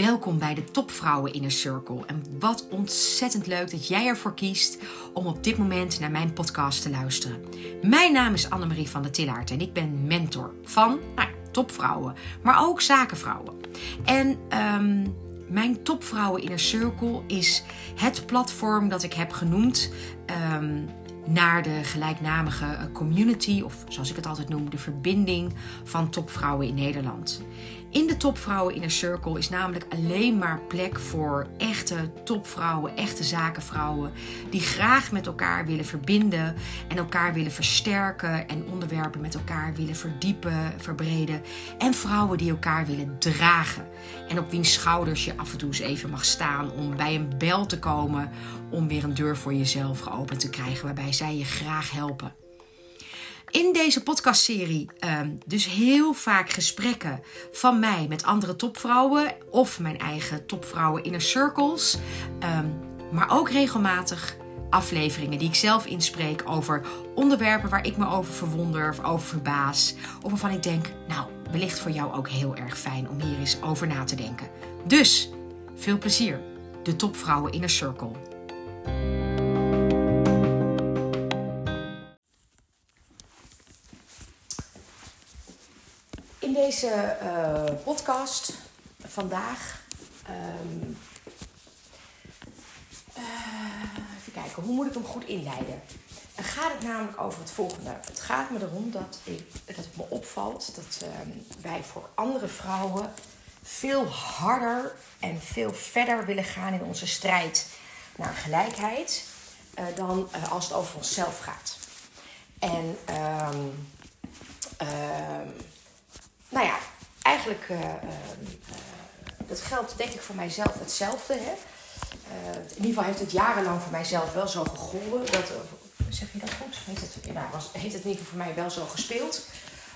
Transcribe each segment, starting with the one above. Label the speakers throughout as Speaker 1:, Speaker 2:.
Speaker 1: Welkom bij de Topvrouwen Inner Circle. En wat ontzettend leuk dat jij ervoor kiest om op dit moment naar mijn podcast te luisteren. Mijn naam is Annemarie van der Tillaert en ik ben mentor van nou, topvrouwen, maar ook zakenvrouwen. En ehm, mijn Topvrouwen Inner Circle is het platform dat ik heb genoemd. Um, naar de gelijknamige community, of zoals ik het altijd noem, de verbinding van topvrouwen in Nederland. In de Topvrouwen Inner Circle is namelijk alleen maar plek voor echte topvrouwen, echte zakenvrouwen, die graag met elkaar willen verbinden en elkaar willen versterken en onderwerpen met elkaar willen verdiepen, verbreden. En vrouwen die elkaar willen dragen en op wiens schouders je af en toe eens even mag staan om bij een bel te komen om weer een deur voor jezelf geopend te krijgen waarbij zij je graag helpen. In deze podcastserie um, dus heel vaak gesprekken van mij met andere topvrouwen of mijn eigen topvrouwen inner circles. Um, maar ook regelmatig afleveringen die ik zelf inspreek over onderwerpen waar ik me over verwonder of over verbaas. Of waarvan ik denk, nou, wellicht voor jou ook heel erg fijn om hier eens over na te denken. Dus, veel plezier. De Topvrouwen Inner Circle. In deze uh, podcast vandaag. Um, uh, even kijken, hoe moet ik hem goed inleiden? Dan gaat het namelijk over het volgende. Het gaat me erom dat, ik, dat het me opvalt dat um, wij voor andere vrouwen veel harder en veel verder willen gaan in onze strijd naar gelijkheid uh, dan als het over onszelf gaat. En um, nou ja, eigenlijk, uh, dat geldt denk ik voor mijzelf hetzelfde. Hè? Uh, in ieder geval heeft het jarenlang voor mijzelf wel zo gegolden. Dat, zeg je dat goed? Heeft het, ja, was, heeft het in ieder geval voor mij wel zo gespeeld.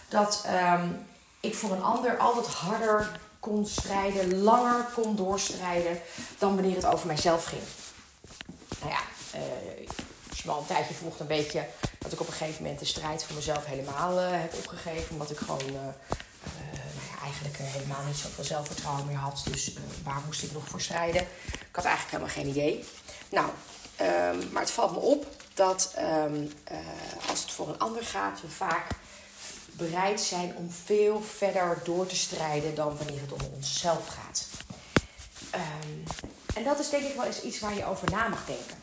Speaker 1: Dat um, ik voor een ander altijd harder kon strijden, langer kon doorstrijden dan wanneer het over mijzelf ging. Nou ja, uh, als je me al een tijdje volgt, dan weet je dat ik op een gegeven moment de strijd voor mezelf helemaal heb opgegeven. Omdat ik gewoon nou eigenlijk helemaal niet zoveel zelfvertrouwen meer had. Dus waar moest ik nog voor strijden? Ik had eigenlijk helemaal geen idee. Nou, um, maar het valt me op dat um, als het voor een ander gaat, we vaak bereid zijn om veel verder door te strijden dan wanneer het om onszelf gaat. Um, en dat is denk ik wel eens iets waar je over na mag denken.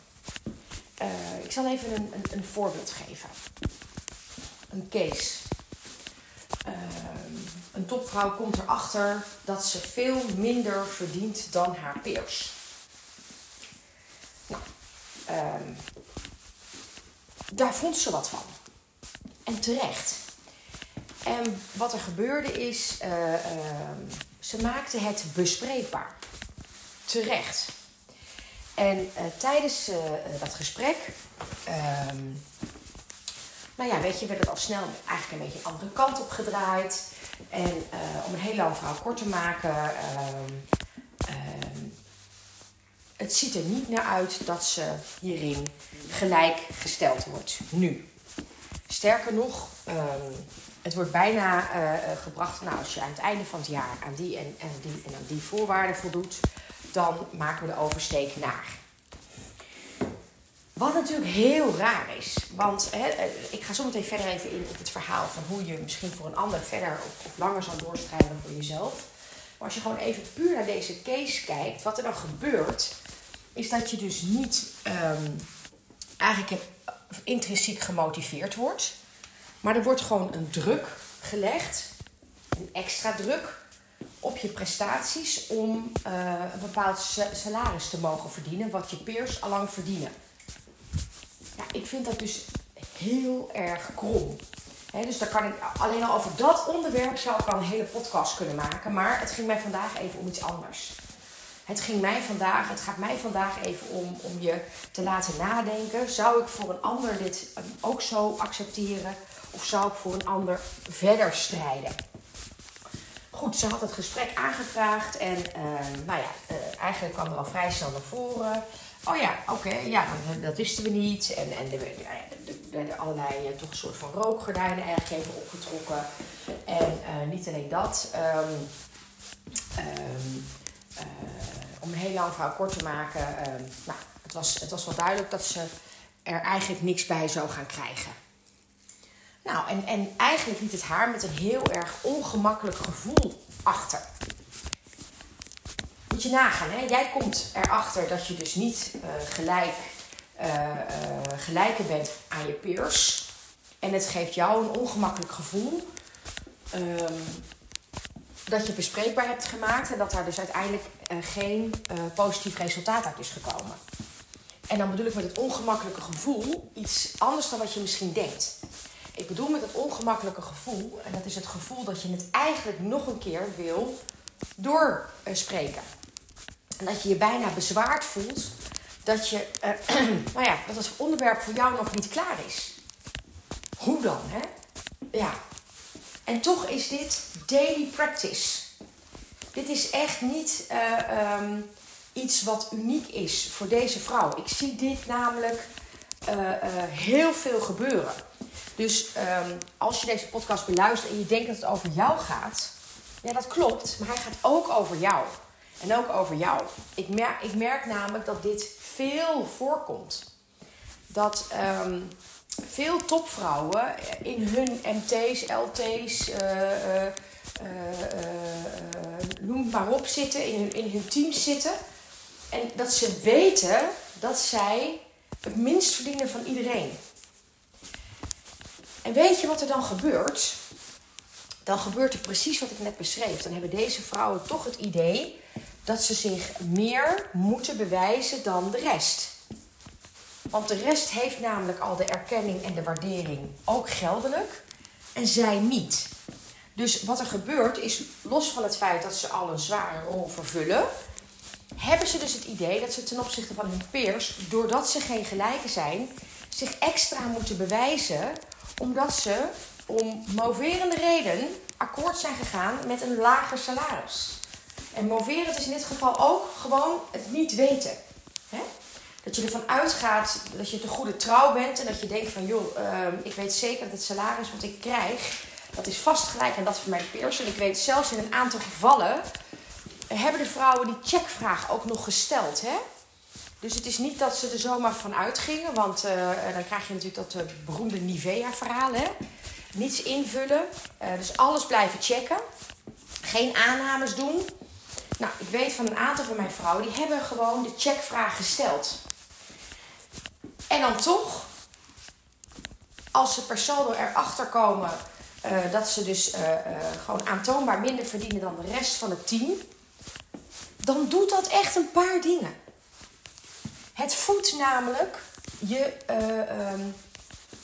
Speaker 1: Ik zal even een, een, een, voorbeeld geven. Een case. Topvrouw komt erachter dat ze veel minder verdient dan haar peers. Nou, uh, daar vond ze wat van. En terecht. En wat er gebeurde is, uh, uh, ze maakte het bespreekbaar. Terecht. En uh, tijdens dat gesprek, nou ja, weet je, werd het al snel eigenlijk een beetje een andere kant op gedraaid. En om een heel lang verhaal kort te maken, het ziet er niet naar uit dat ze hierin gelijk gesteld wordt. Nu. Sterker nog, um, het wordt bijna uh, gebracht, nou, als je aan het einde van het jaar aan die en, en, die, en aan die voorwaarden voldoet, dan maken we de oversteek naar. Wat natuurlijk heel raar is, want hè, ik ga zo meteen verder even in op het verhaal van hoe je misschien voor een ander verder of, langer zal doorstrijden dan voor jezelf. Maar als je gewoon even puur naar deze case kijkt, wat er dan gebeurt, is dat je dus niet um, eigenlijk intrinsiek gemotiveerd wordt. Maar er wordt gewoon een druk gelegd, een extra druk op je prestaties om uh, een bepaald salaris te mogen verdienen, wat je peers allang verdienen. Ik vind dat dus heel erg krom. Dus daar kan ik alleen al over dat onderwerp zou ik al een hele podcast kunnen maken. Maar het ging mij vandaag even om iets anders. Het ging mij vandaag, het gaat mij vandaag even om, om je te laten nadenken. Zou ik voor een ander dit ook zo accepteren? Of zou ik voor een ander verder strijden? Goed, ze had het gesprek aangevraagd en uh, nou ja, uh, eigenlijk kwam er al vrij snel naar voren. Oh ja, oké, ja, dat, dat, wisten we niet. En, en er, werden allerlei uh, toch een soort van rookgordijnen eigenlijk even opgetrokken. En niet alleen dat. Um, um, om een heel lang verhaal kort te maken, nou, het, was, het was wel duidelijk dat ze er eigenlijk niks bij zou gaan krijgen. Nou, en, en eigenlijk liet het haar met een heel erg ongemakkelijk gevoel achter. Je nagaan, hè? jij komt erachter dat je dus niet uh, gelijk, uh, gelijker bent aan je peers. En het geeft jou een ongemakkelijk gevoel ehm, dat je bespreekbaar hebt gemaakt en dat daar dus uiteindelijk geen positief resultaat uit is gekomen. En dan bedoel ik met het ongemakkelijke gevoel iets anders dan wat je misschien denkt. Ik bedoel met het ongemakkelijke gevoel, en dat is het gevoel dat je het eigenlijk nog een keer wil doorspreken. En dat je je bijna bezwaard voelt dat, je, uh, nou ja, dat het onderwerp voor jou nog niet klaar is. Hoe dan, hè? Ja. En toch is dit daily practice. Dit is echt niet uh, um, iets wat uniek is voor deze vrouw. Ik zie dit namelijk uh, heel veel gebeuren. Dus um, als je deze podcast beluistert en je denkt dat het over jou gaat, ja, dat klopt, maar hij gaat ook over jou. En ook over jou. Ik merk, ik merk namelijk dat dit veel voorkomt. Dat um, veel topvrouwen in hun MT's, LT's, uh, uh, noem het maar op, zitten, in hun, in hun teams zitten. En dat ze weten dat zij het minst verdienen van iedereen. En weet je wat er dan gebeurt? Dan gebeurt er precies wat ik net beschreef. Dan hebben deze vrouwen toch het idee dat ze zich meer moeten bewijzen dan de rest. Want de rest heeft namelijk al de erkenning en de waardering, ook geldelijk, en zij niet. Dus wat er gebeurt is, los van het feit dat ze al een zware rol vervullen, hebben ze dus het idee dat ze ten opzichte van hun peers, doordat ze geen gelijke zijn, zich extra moeten bewijzen omdat ze om moverende reden akkoord zijn gegaan met een lager salaris. En moverend is in dit geval ook gewoon het niet weten. Dat je ervan uitgaat dat je te goede trouw bent en dat je denkt van joh, ehm, ik weet zeker dat het salaris wat ik krijg, dat is vastgelijk aan dat van mijn peers. En ik weet zelfs in een aantal gevallen hebben de vrouwen die checkvraag ook nog gesteld. Hè? Dus het is niet dat ze er zomaar van uitgingen, want uh, dan krijg je natuurlijk dat uh, beroemde Nivea-verhaal. Niets invullen, uh, dus alles blijven checken. Geen aannames doen. Nou, ik weet van een aantal van mijn vrouwen, die hebben gewoon de checkvraag gesteld. En dan toch, als ze per saldo erachter komen dat ze dus gewoon aantoonbaar minder verdienen dan de rest van het team, dan doet dat echt een paar dingen. Het voedt namelijk je, um,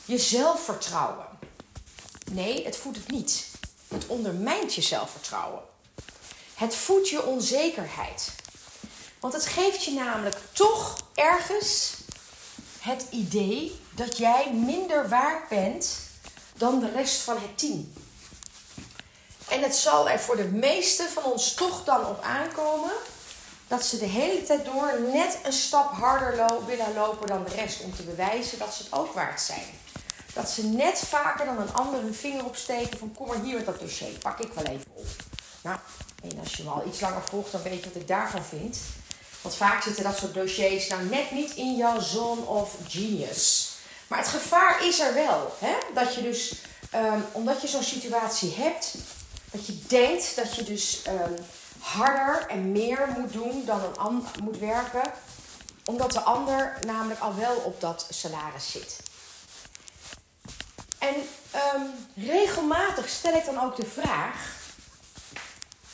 Speaker 1: je zelfvertrouwen. Nee, het voedt het niet. Het ondermijnt je zelfvertrouwen. Het voedt je onzekerheid. Want het geeft je namelijk toch ergens het idee dat jij minder waard bent dan de rest van het team. En het zal er voor de meeste van ons toch dan op aankomen dat ze de hele tijd door net een stap harder willen lopen dan de rest om te bewijzen dat ze het ook waard zijn. Dat ze net vaker dan een ander hun vinger opsteken van kom maar hier met dat dossier, pak ik wel even op. Nou, en als je me al iets langer volgt, dan weet je wat ik daarvan vind. Want vaak zitten dat soort dossiers nou net niet in jouw zone of genius. Maar het gevaar is er wel. Hè? Dat je dus, um, omdat je zo'n situatie hebt, dat je denkt dat je dus um, harder en meer moet doen dan een ander moet werken, omdat de ander namelijk al wel op dat salaris zit. En um, regelmatig stel ik dan ook de vraag: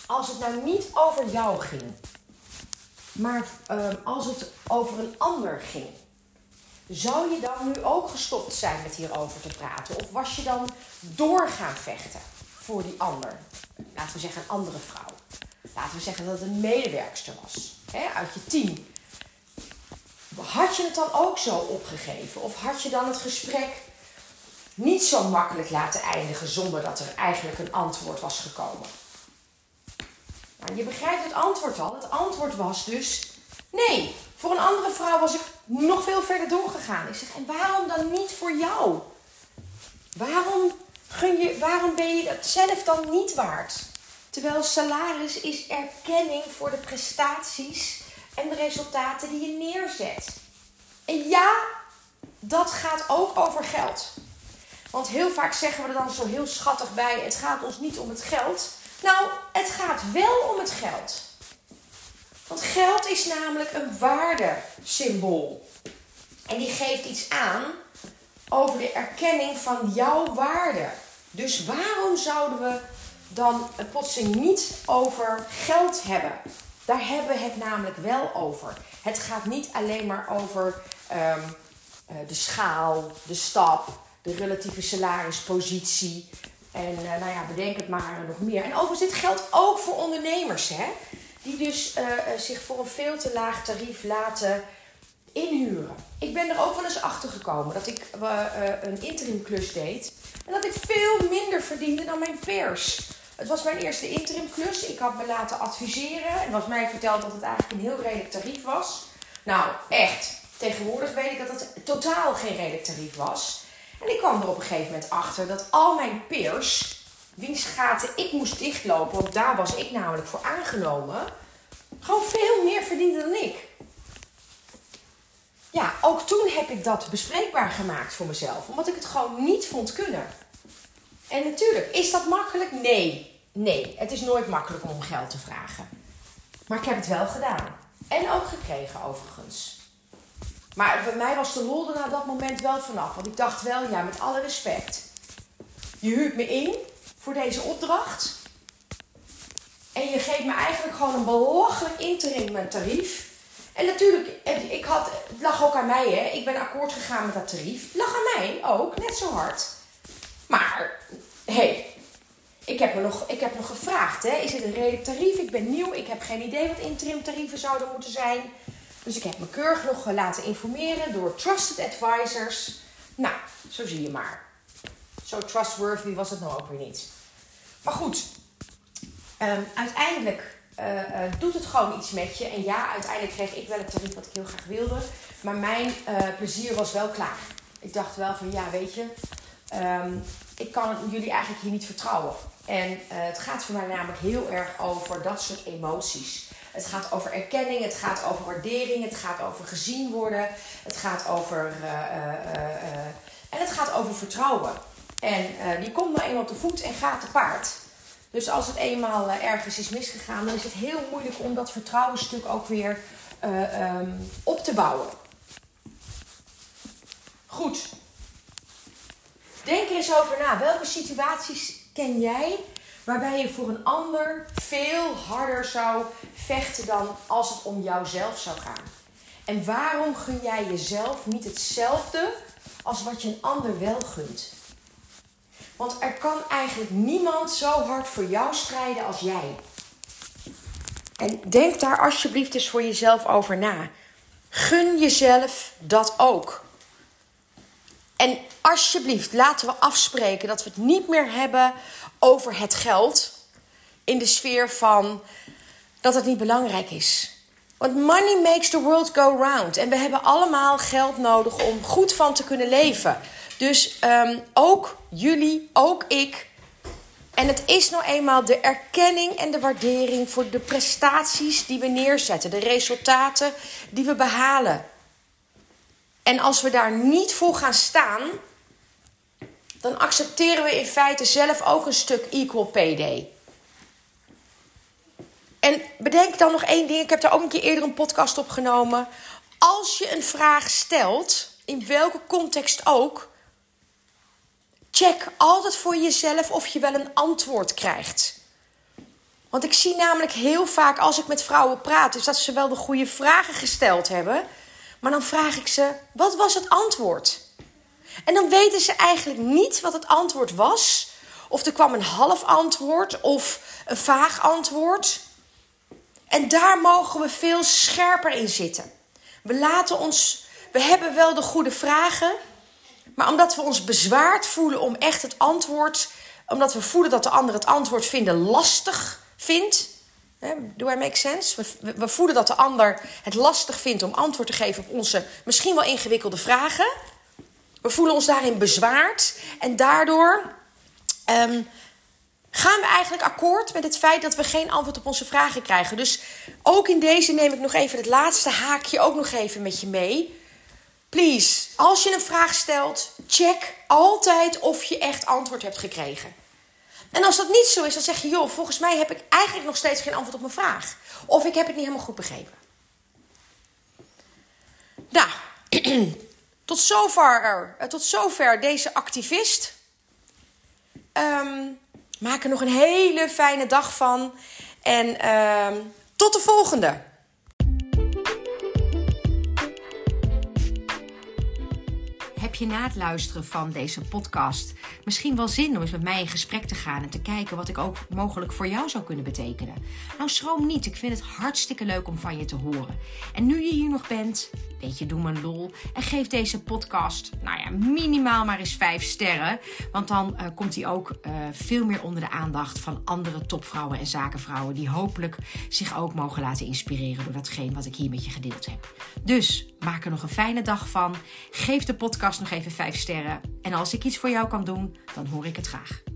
Speaker 1: als het nou niet over jou ging, maar um, als het over een ander ging, zou je dan nu ook gestopt zijn met hierover te praten? Of was je dan door gaan vechten voor die ander? Laten we zeggen een andere vrouw laten we zeggen dat het een medewerkster was hè, uit je team. Had je het dan ook zo opgegeven? Of had je dan het gesprek niet zo makkelijk laten eindigen zonder dat er eigenlijk een antwoord was gekomen? Je begrijpt het antwoord al. Het antwoord was dus nee. Voor een andere vrouw was ik nog veel verder doorgegaan. Ik zeg, en waarom dan niet voor jou? Waarom, gun je, waarom ben je dat zelf dan niet waard? Terwijl salaris is erkenning voor de prestaties en de resultaten die je neerzet. En ja, dat gaat ook over geld. Want heel vaak zeggen we er dan zo heel schattig bij: het gaat ons niet om het geld. Nou, het gaat wel om het geld. Want geld is namelijk een waardesymbool. En die geeft iets aan over de erkenning van jouw waarde. Dus waarom zouden we dan het plotseling niet over geld hebben? Daar hebben we het namelijk wel over. Het gaat niet alleen maar over ehm, eh, de schaal, de stap, de relatieve salarispositie. En uh, nou ja, bedenk het maar nog meer. En overigens, dit geldt ook voor ondernemers, hè? Die dus uh, zich voor een veel te laag tarief laten inhuren. Ik ben er ook wel eens achter gekomen dat ik een interimklus deed. En dat ik veel minder verdiende dan mijn peers. Het was mijn eerste interimklus. Ik had me laten adviseren. En was mij verteld dat het eigenlijk een heel redelijk tarief was. Nou, echt. Tegenwoordig weet ik dat het totaal geen redelijk tarief was. En ik kwam er op een gegeven moment achter dat al mijn peers, wiens gaten ik moest dichtlopen, want daar was ik namelijk voor aangenomen, gewoon veel meer verdienden dan ik. Ja, ook toen heb ik dat bespreekbaar gemaakt voor mezelf, omdat ik het gewoon niet vond kunnen. En natuurlijk, is dat makkelijk? Nee. Nee, het is nooit makkelijk om geld te vragen. Maar ik heb het wel gedaan. En ook gekregen overigens. Maar bij mij was de lol er na dat moment wel vanaf. Want ik dacht wel, ja, met alle respect. Je huurt me in voor deze opdracht. En je geeft me eigenlijk gewoon een belachelijk interim tarief. En natuurlijk, ik had, het lag ook aan mij, hè. Ik ben akkoord gegaan met dat tarief. Het lag aan mij ook, net zo hard. Maar, hé, hey, ik heb, nog, ik heb nog gevraagd, hè. Is het een redelijk tarief? Ik ben nieuw, ik heb geen idee wat interim tarieven zouden moeten zijn. Dus ik heb me keurig nog laten informeren door trusted advisors. Nou, zo zie je maar. Zo trustworthy was het nou ook weer niet. Maar goed, um, uiteindelijk uh, uh, doet het gewoon iets met je. En ja, uiteindelijk kreeg ik wel het tarief wat ik heel graag wilde. Maar mijn uh, plezier was wel klaar. Ik dacht wel van ja, weet je, um, ik kan jullie eigenlijk hier niet vertrouwen. En het gaat voor mij namelijk heel erg over dat soort emoties. Het gaat over erkenning, het gaat over waardering, het gaat over gezien worden, het gaat over. Uh, uh, en het gaat over vertrouwen. En die komt nou eenmaal de voet en gaat te paard. Dus als het eenmaal ergens is misgegaan, dan is het heel moeilijk om dat vertrouwenstuk ook weer um, op te bouwen. Goed. Denk er eens over na. Welke situaties ken jij waarbij je voor een ander veel harder zou vechten dan als het om jouzelf zou gaan. En waarom gun jij jezelf niet hetzelfde als wat je een ander wel gunt? Want er kan eigenlijk niemand zo hard voor jou strijden als jij. En denk daar alsjeblieft eens voor jezelf over na. Gun jezelf dat ook. En alsjeblieft, laten we afspreken dat we het niet meer hebben over het geld. In de sfeer van dat het niet belangrijk is. Want money makes the world go round. En we hebben allemaal geld nodig om goed van te kunnen leven. Dus um, ook jullie, ook ik. En het is nou eenmaal de erkenning en de waardering voor de prestaties die we neerzetten, de resultaten die we behalen. En als we daar niet voor gaan staan, dan accepteren we in feite zelf ook een stuk equal day. En bedenk dan nog één ding. Ik heb daar ook een keer eerder een podcast opgenomen. Als je een vraag stelt, in welke context ook, check altijd voor jezelf of je wel een antwoord krijgt. Want ik zie namelijk heel vaak als ik met vrouwen praat, is dat ze wel de goede vragen gesteld hebben. Maar dan vraag ik ze: wat was het antwoord? En dan weten ze eigenlijk niet wat het antwoord was. Of er kwam een half antwoord of een vaag antwoord. En daar mogen we veel scherper in zitten. We laten ons, we hebben wel de goede vragen, maar omdat we ons bezwaard voelen om echt het antwoord, omdat we voelen dat de ander het antwoord vinden lastig vindt. Do I make sense? We, we voelen dat de ander het lastig vindt om antwoord te geven op onze misschien wel ingewikkelde vragen. We voelen ons daarin bezwaard en daardoor um,
Speaker 2: gaan we eigenlijk akkoord met het feit dat we geen antwoord op onze vragen krijgen. Dus ook in deze neem ik nog even het laatste haakje ook nog even met je mee. Please, als je een vraag stelt, check altijd of je echt antwoord hebt gekregen. En als dat niet zo is, dan zeg je, joh, volgens mij heb ik eigenlijk nog steeds geen antwoord op mijn vraag. Of ik heb het niet helemaal goed begrepen. Nou, tot zover, uh, tot zover deze activist. Um, maak er nog een hele fijne dag van. En um, tot de volgende.
Speaker 1: Heb je na het luisteren van deze podcast misschien wel zin om eens met mij in gesprek te gaan en te kijken wat ik ook mogelijk voor jou zou kunnen betekenen? Nou, schroom niet. Ik vind het hartstikke leuk om van je te horen. En nu je hier nog bent, weet je, doe me een lol en geef deze podcast, nou ja, minimaal maar eens vijf sterren. Want dan uh, komt hij ook uh, veel meer onder de aandacht van andere topvrouwen en zakenvrouwen die hopelijk zich ook mogen laten inspireren door datgene wat ik hier met je gedeeld heb. Dus maak er nog een fijne dag van. Geef de podcast nog even vijf sterren. En als ik iets voor jou kan doen, dan hoor ik het graag.